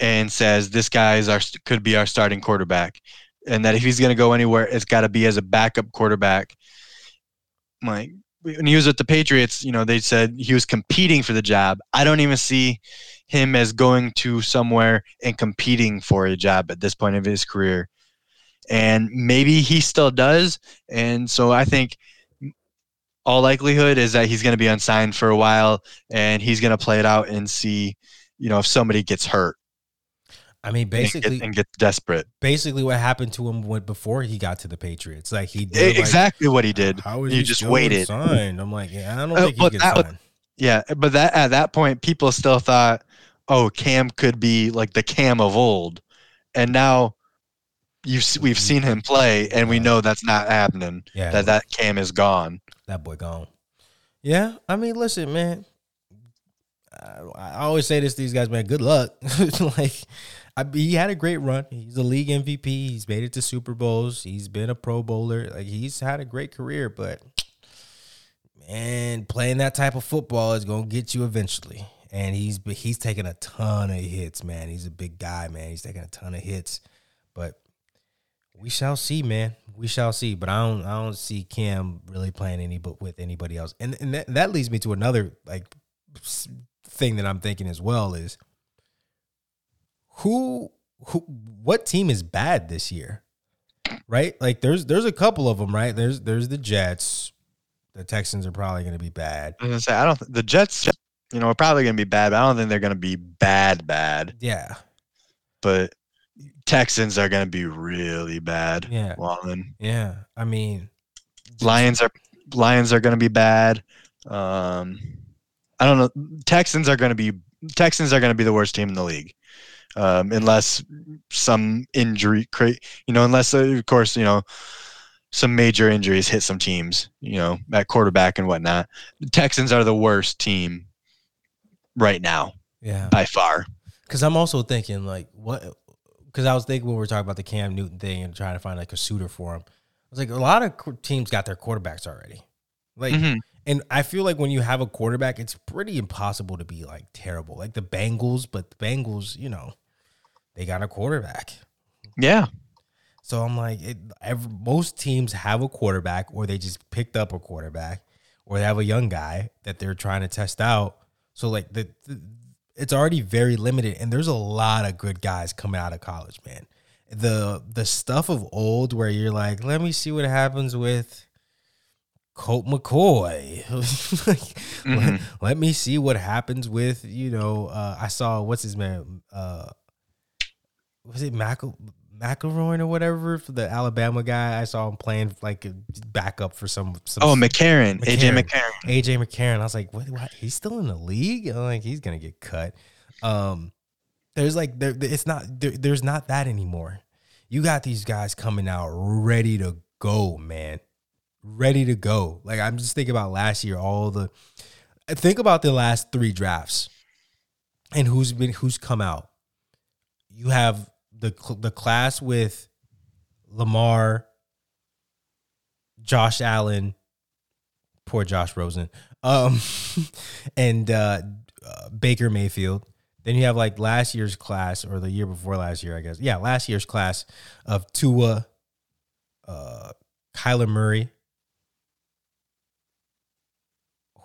and says this guy is our could be our starting quarterback, and that if he's going to go anywhere, it's got to be as a backup quarterback. Like when he was with the Patriots, you know, they said he was competing for the job. I don't even see him as going to somewhere and competing for a job at this point of his career. And maybe he still does. And so I think all likelihood is that he's going to be unsigned for a while and he's going to play it out and see, you know, if somebody gets hurt. I mean, basically, and get, and get, desperate. Basically, what happened to him when, before he got to the Patriots, like he did exactly like, what he did. How he just waited? Signed? I'm like, yeah, I don't uh, think he gets signed. yeah, but that at that point, people still thought, oh, Cam could be like the Cam of old, and now you we've seen him play, and we know that's not happening. Yeah, that that Cam is gone. That boy gone. Yeah, I mean, listen, man. I, I always say this to these guys, man. Good luck. [laughs] like I, he had a great run. He's a league MVP. He's made it to Super Bowls. He's been a Pro Bowler. Like he's had a great career, but man, playing that type of football is gonna get you eventually. And he's he's taking a ton of hits, man. He's a big guy, man. He's taking a ton of hits, but we shall see, man. We shall see. But I don't I don't see Cam really playing any but with anybody else. And and that, that leads me to another like thing that I'm thinking as well is who who what team is bad this year? Right? Like there's there's a couple of them, right? There's there's the Jets. The Texans are probably going to be bad. I was gonna say I don't. The Jets, you know, are probably going to be bad, but I don't think they're going to be bad bad. Yeah. But Texans are going to be really bad. Yeah. Wallen. Yeah. I mean, Lions are Lions are going to be bad. Um, I don't know. Texans are going to be Texans are going to be the worst team in the league um, unless some injury, create, you know, unless uh, of course you know some major injuries hit some teams, you know, at quarterback and whatnot. The Texans are the worst team right now, yeah, by far. Because I'm also thinking like, what because I was thinking when we were talking about the Cam Newton thing and trying to find like a suitor for him. I was like, a lot of teams got their quarterbacks already. Like, Mhm. And I feel like when you have a quarterback, it's pretty impossible to be like terrible. Like the Bengals, but the Bengals, you know, they got a quarterback. Yeah. So I'm like, it, ev most teams have a quarterback, or they just picked up a quarterback, or they have a young guy that they're trying to test out. So like the, the it's already very limited, and there's a lot of good guys coming out of college, man. The the stuff of old where you're like, let me see what happens with Colt McCoy. [laughs] Like, let, Mhm. let me see what happens with you know. Uh, I saw what's his man. Uh, was it Mac- McElroy or whatever for the Alabama guy? I saw him playing like a backup for some. some Oh, McCarron, AJ McCarron. McCarron. AJ McCarron. I was like, what, what? He's still in the league? I'm like, he's gonna get cut. Um, there's like there, it's not there, there's not that anymore. You got these guys coming out ready to go, man, ready to go. Like I'm just thinking about last year, all the think about the last three drafts and who's been who's come out. You have the the class with Lamar, Josh Allen, poor Josh Rosen, um, [laughs] and uh, uh, Baker Mayfield. Then you have like last year's class or the year before last year, I guess. Yeah, last year's class of Tua, uh, Kyler Murray.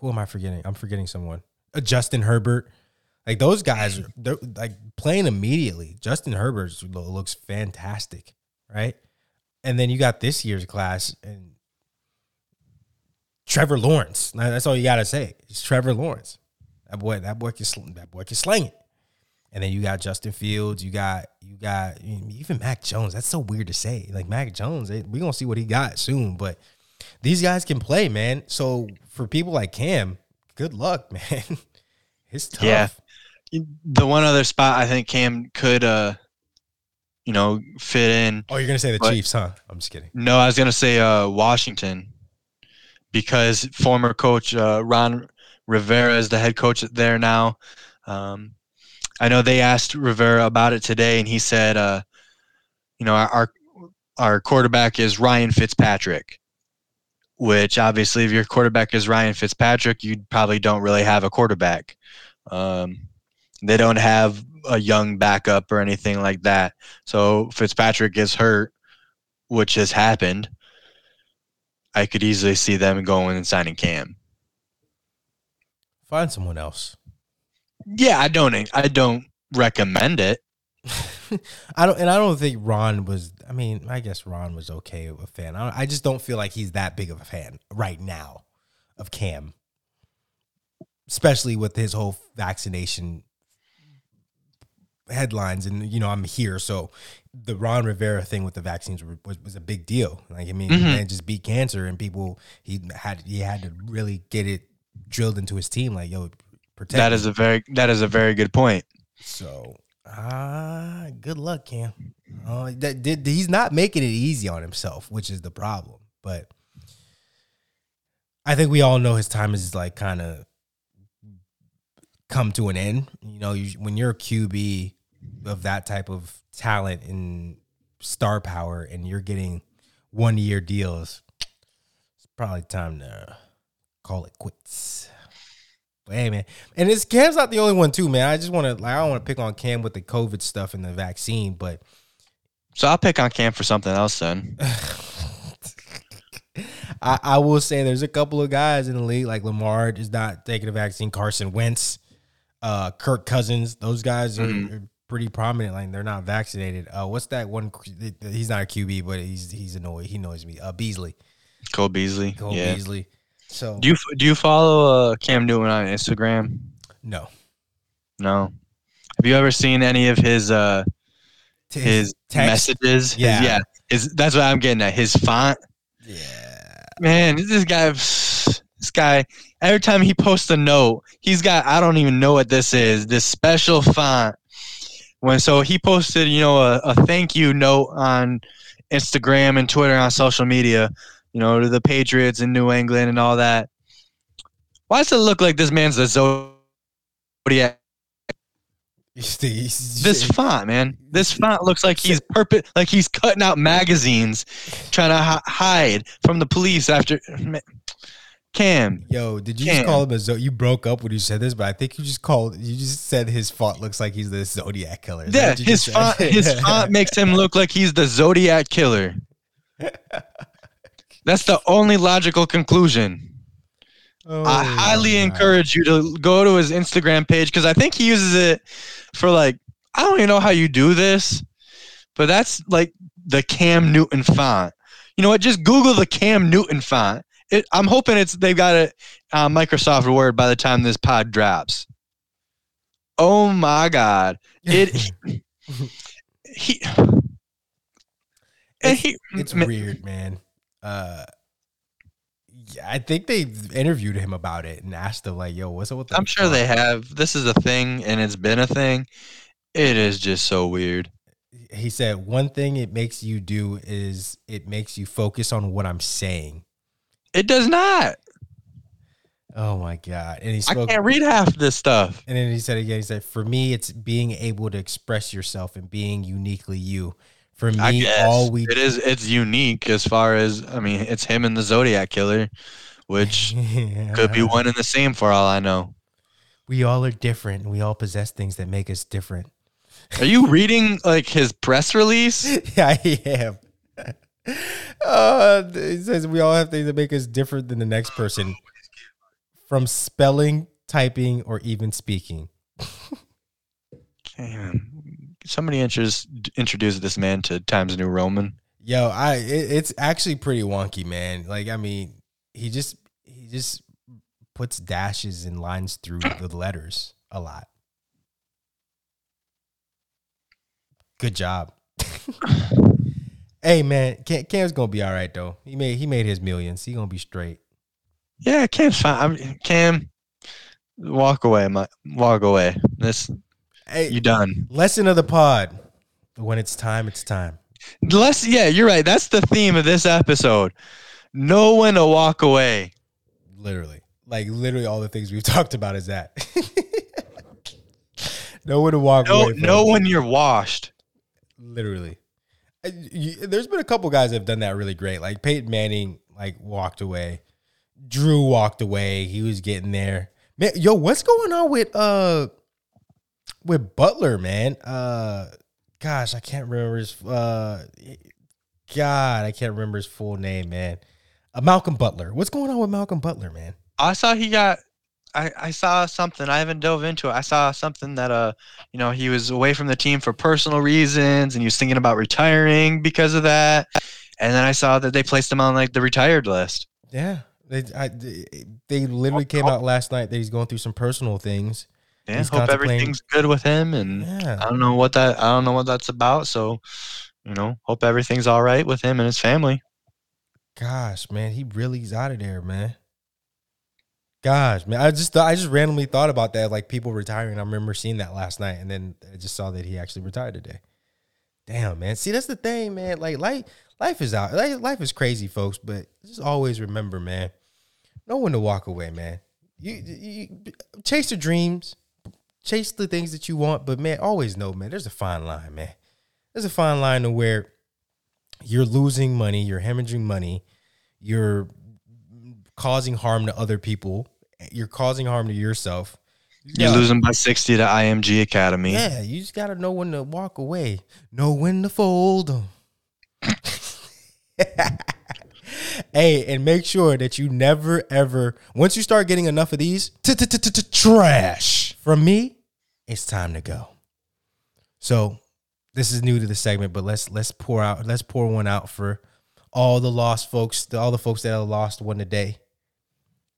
Who am I forgetting? I'm forgetting someone. Uh, Justin Herbert. Like those guys, [laughs] they're like playing immediately. Justin Herbert looks fantastic, right? And then you got this year's class and Trevor Lawrence. That's all you gotta say. It's Trevor Lawrence. That boy, that boy can sl- that boy can sling it. And then you got Justin Fields. You got you got even Mac Jones. That's so weird to say. Like Mac Jones, we we gonna see what he got soon. But these guys can play, man. So for people like Cam, good luck, [laughs] man. It's tough. Yeah. The one other spot I think Cam could, uh, you know, fit in. Oh, you're gonna say the But- Chiefs, huh? I'm just kidding. No, I was gonna say uh, Washington, because former coach uh, Ron Rivera is the head coach there now. Um, I know they asked Rivera about it today, and he said, uh, you know, our our quarterback is Ryan Fitzpatrick, which obviously, if your quarterback is Ryan Fitzpatrick, you probably don't really have a quarterback. Um, they don't have a young backup or anything like that. So Fitzpatrick gets hurt, which has happened. I could easily see them going and signing Cam. Find someone else. Yeah, I don't. I don't recommend it. [laughs] [laughs] I don't, and I don't think Ron was. I mean, I guess Ron was okay a fan. I, I just don't feel like he's that big of a fan right now of Cam, especially with his whole vaccination headlines. And you know, I'm here, so the Ron Rivera thing with the vaccines was, was a big deal. Like, I mean, Mhm. man just beat cancer, and people he had he had to really get it drilled into his team. Like, yo, protect. That is a very that is a very good point. So, ah, good luck, Cam. Uh, that did he's not making it easy on himself, which is the problem. But I think we all know his time is like kind of come to an end. You know, you, when you're a QB of that type of talent and star power, and you're getting one year deals, it's probably time to call it quits. But hey, man, and it's Cam's not the only one too, man. I just want to like I don't want to pick on Cam with the COVID stuff and the vaccine, but So I'll pick on Cam for something else then. [laughs] I, I will say there's a couple of guys in the league like Lamar is not taking a vaccine. Carson Wentz, uh, Kirk Cousins, those guys are, Mhm. are pretty prominent. Like they're not vaccinated. Uh, what's that one? He's not a QB, but he's he's annoyed. He annoys me. Uh, Beasley, Cole Beasley. Cole yeah. Beasley. So Do you do you follow uh, Cam Newton on Instagram? no, No. Have you ever seen any of his uh his text. messages? His- Yeah. yeah. His that's what I'm getting at. His font. Yeah, Man, this guy this guy every time he posts a note, he's got I don't even know what this is. This special font. When so he posted, you know, a, a thank you note on Instagram and Twitter on social media, you know, to the Patriots in New England and all that. Why does it look like this man's the Zodiac? this font, man. This font looks like he's purpose, like he's cutting out magazines, trying to hi- hide from the police after. Cam, Yo, did you Cam. just call him a zo- you broke up when you said this, but I think you just called you just said his font looks like he's the Zodiac killer. Is yeah, his font, his [laughs] font makes him look like he's the Zodiac killer. [laughs] That's the only logical conclusion. Oh I highly God. encourage you to go to his Instagram page because I think he uses it for like I don't even know how you do this, but that's like the Cam Newton font. You know what? Just Google the Cam Newton font. It, I'm hoping it's they've got it uh, Microsoft Word by the time this pod drops. Oh my God! It [laughs] he and he It's ma- weird, man. Uh, yeah, I think they interviewed him about it and asked him like, "Yo, what's up with?" I'm sure they have. This is a thing, and it's been a thing. It is just so weird. He said one thing it makes you do is it makes you focus on what I'm saying. It does not. Oh my god! And he spoke, I can't read half this stuff. And then he said again, he said, "For me, it's being able to express yourself and being uniquely you. For me, all we it is. It's unique as far as I mean. It's him and the Zodiac killer, which [laughs] could be one and the same for all I know. We all are different. and We all possess things that make us different. Are you reading like his press release? [laughs] yeah, I am. Uh, it says we all have things that make us different than the next person, from spelling, typing, or even speaking. [laughs] Damn. Somebody introduce introduce this man to Times New Roman. Yo, I it, it's actually pretty wonky, man. Like, I mean, he just he just puts dashes and lines through [coughs] the letters a lot. Good job. [laughs] hey, man, Cam, Cam's gonna be all right though. He made he made his millions. He gonna be straight. Yeah, Cam's fine. I'm, Cam, walk away, my walk away. This Hey, you done. lesson of the pod. When it's time, it's time. Less, yeah, you're right. That's the theme of this episode. Know when to walk away. Literally, like literally, all the things we've [laughs] talked about is that. [laughs] know when to walk Know, away. Know when you're washed. Literally. There's been a couple guys that have done that really great. Like Peyton Manning, like walked away. Drew walked away. He was getting there. Man, yo, what's going on with uh with Butler, man? Uh gosh, I can't remember his uh God, I can't remember his full name, man. Uh, Malcolm Butler. What's going on with Malcolm Butler, man? I saw he got. I, I saw something. I haven't dove into it. I saw something that uh, you know, he was away from the team for personal reasons, and he was thinking about retiring because of that. And then I saw that they placed him on like the retired list. Yeah. They I, they literally came out last night that he's going through some personal things. Yeah, He's hope everything's good with him. And I don't know what that. I don't know what that's about. So, you know, hope everything's all right with him and his family. Gosh, man, he really's out of there, man. Gosh, man, I just I just randomly thought about that, like people retiring. I remember seeing that last night, and then I just saw that he actually retired today. Damn, man. See, that's the thing, man. Like life, life is out. Life, life is crazy, folks. But just always remember, man. No one to walk away, man. You, you chase your dreams, chase the things that you want, but man, always know, man. There's a fine line, man. There's a fine line to where you're losing money, you're hemorrhaging money, you're causing harm to other people, you're causing harm to yourself. You're Yeah. losing by 60 to IMG Academy. Yeah, you just gotta know when to walk away, know when to fold 'em. [laughs] hey, and make sure that you never ever, once you start getting enough of these trash from me, it's time to go. So this is new to the segment, but let's let's pour out let's pour one out for all the lost folks, all the folks that have lost one today.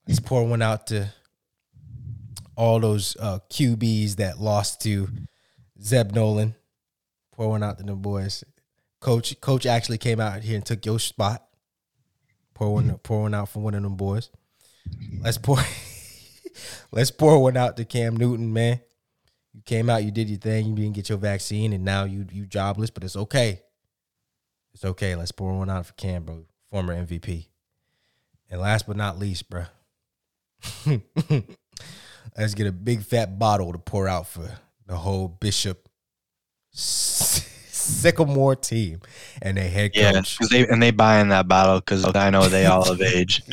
Let's pour one out to all those uh, QBs that lost to Zeb Noland. Pour one out to them boys. Coach, coach actually came out here and took your spot. Pour one, pour one out for one of them boys. Let's pour, [laughs] let's pour one out to Cam Newton, man. You came out, you did your thing, you didn't get your vaccine, and now you you jobless, but it's okay. It's okay. Let's pour one out for Cam, bro, former MVP. And last but not least, bro. [laughs] Let's get a big fat bottle to pour out for the whole Bishop Sycamore team and their head coach. Yeah, coach. they and they buying that battle because I know they all of age. [laughs]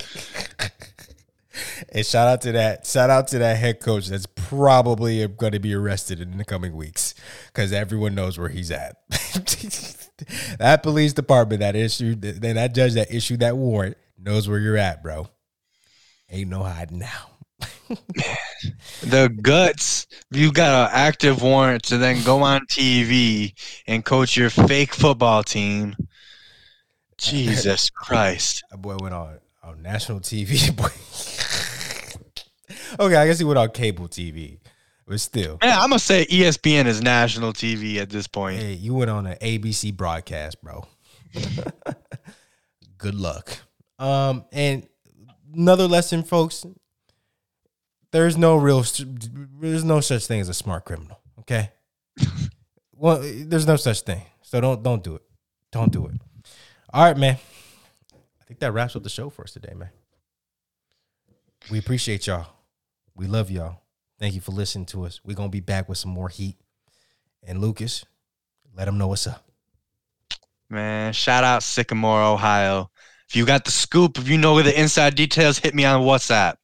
And shout out to that shout out to that head coach that's probably going to be arrested in the coming weeks because everyone knows where he's at. [laughs] that police department that issued then that judge that issued that warrant knows where you're at, bro. Ain't no hiding now. The guts you got an active warrant to then go on TV and coach your fake football team. Jesus Christ. That boy went on on national TV. [laughs] Boy. okay, I guess he went on cable TV, but still, Man, I'm gonna say ESPN is national TV at this point. hey, you went on an ABC broadcast, bro. [laughs] Good luck. Um, and another lesson, folks. There's no real, there's no such thing as a smart criminal. Okay. [laughs] well, there's no such thing. So don't don't do it. Don't do it. All right, man. I think that wraps up the show for us today, man. We appreciate y'all. We love y'all. Thank you for listening to us. We're gonna be back with some more heat. And Lucas, let them know what's up. Man, shout out Sycamore, Ohio. If you got the scoop, if you know the inside details, hit me on WhatsApp.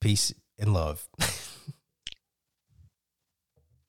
Peace and love. [laughs]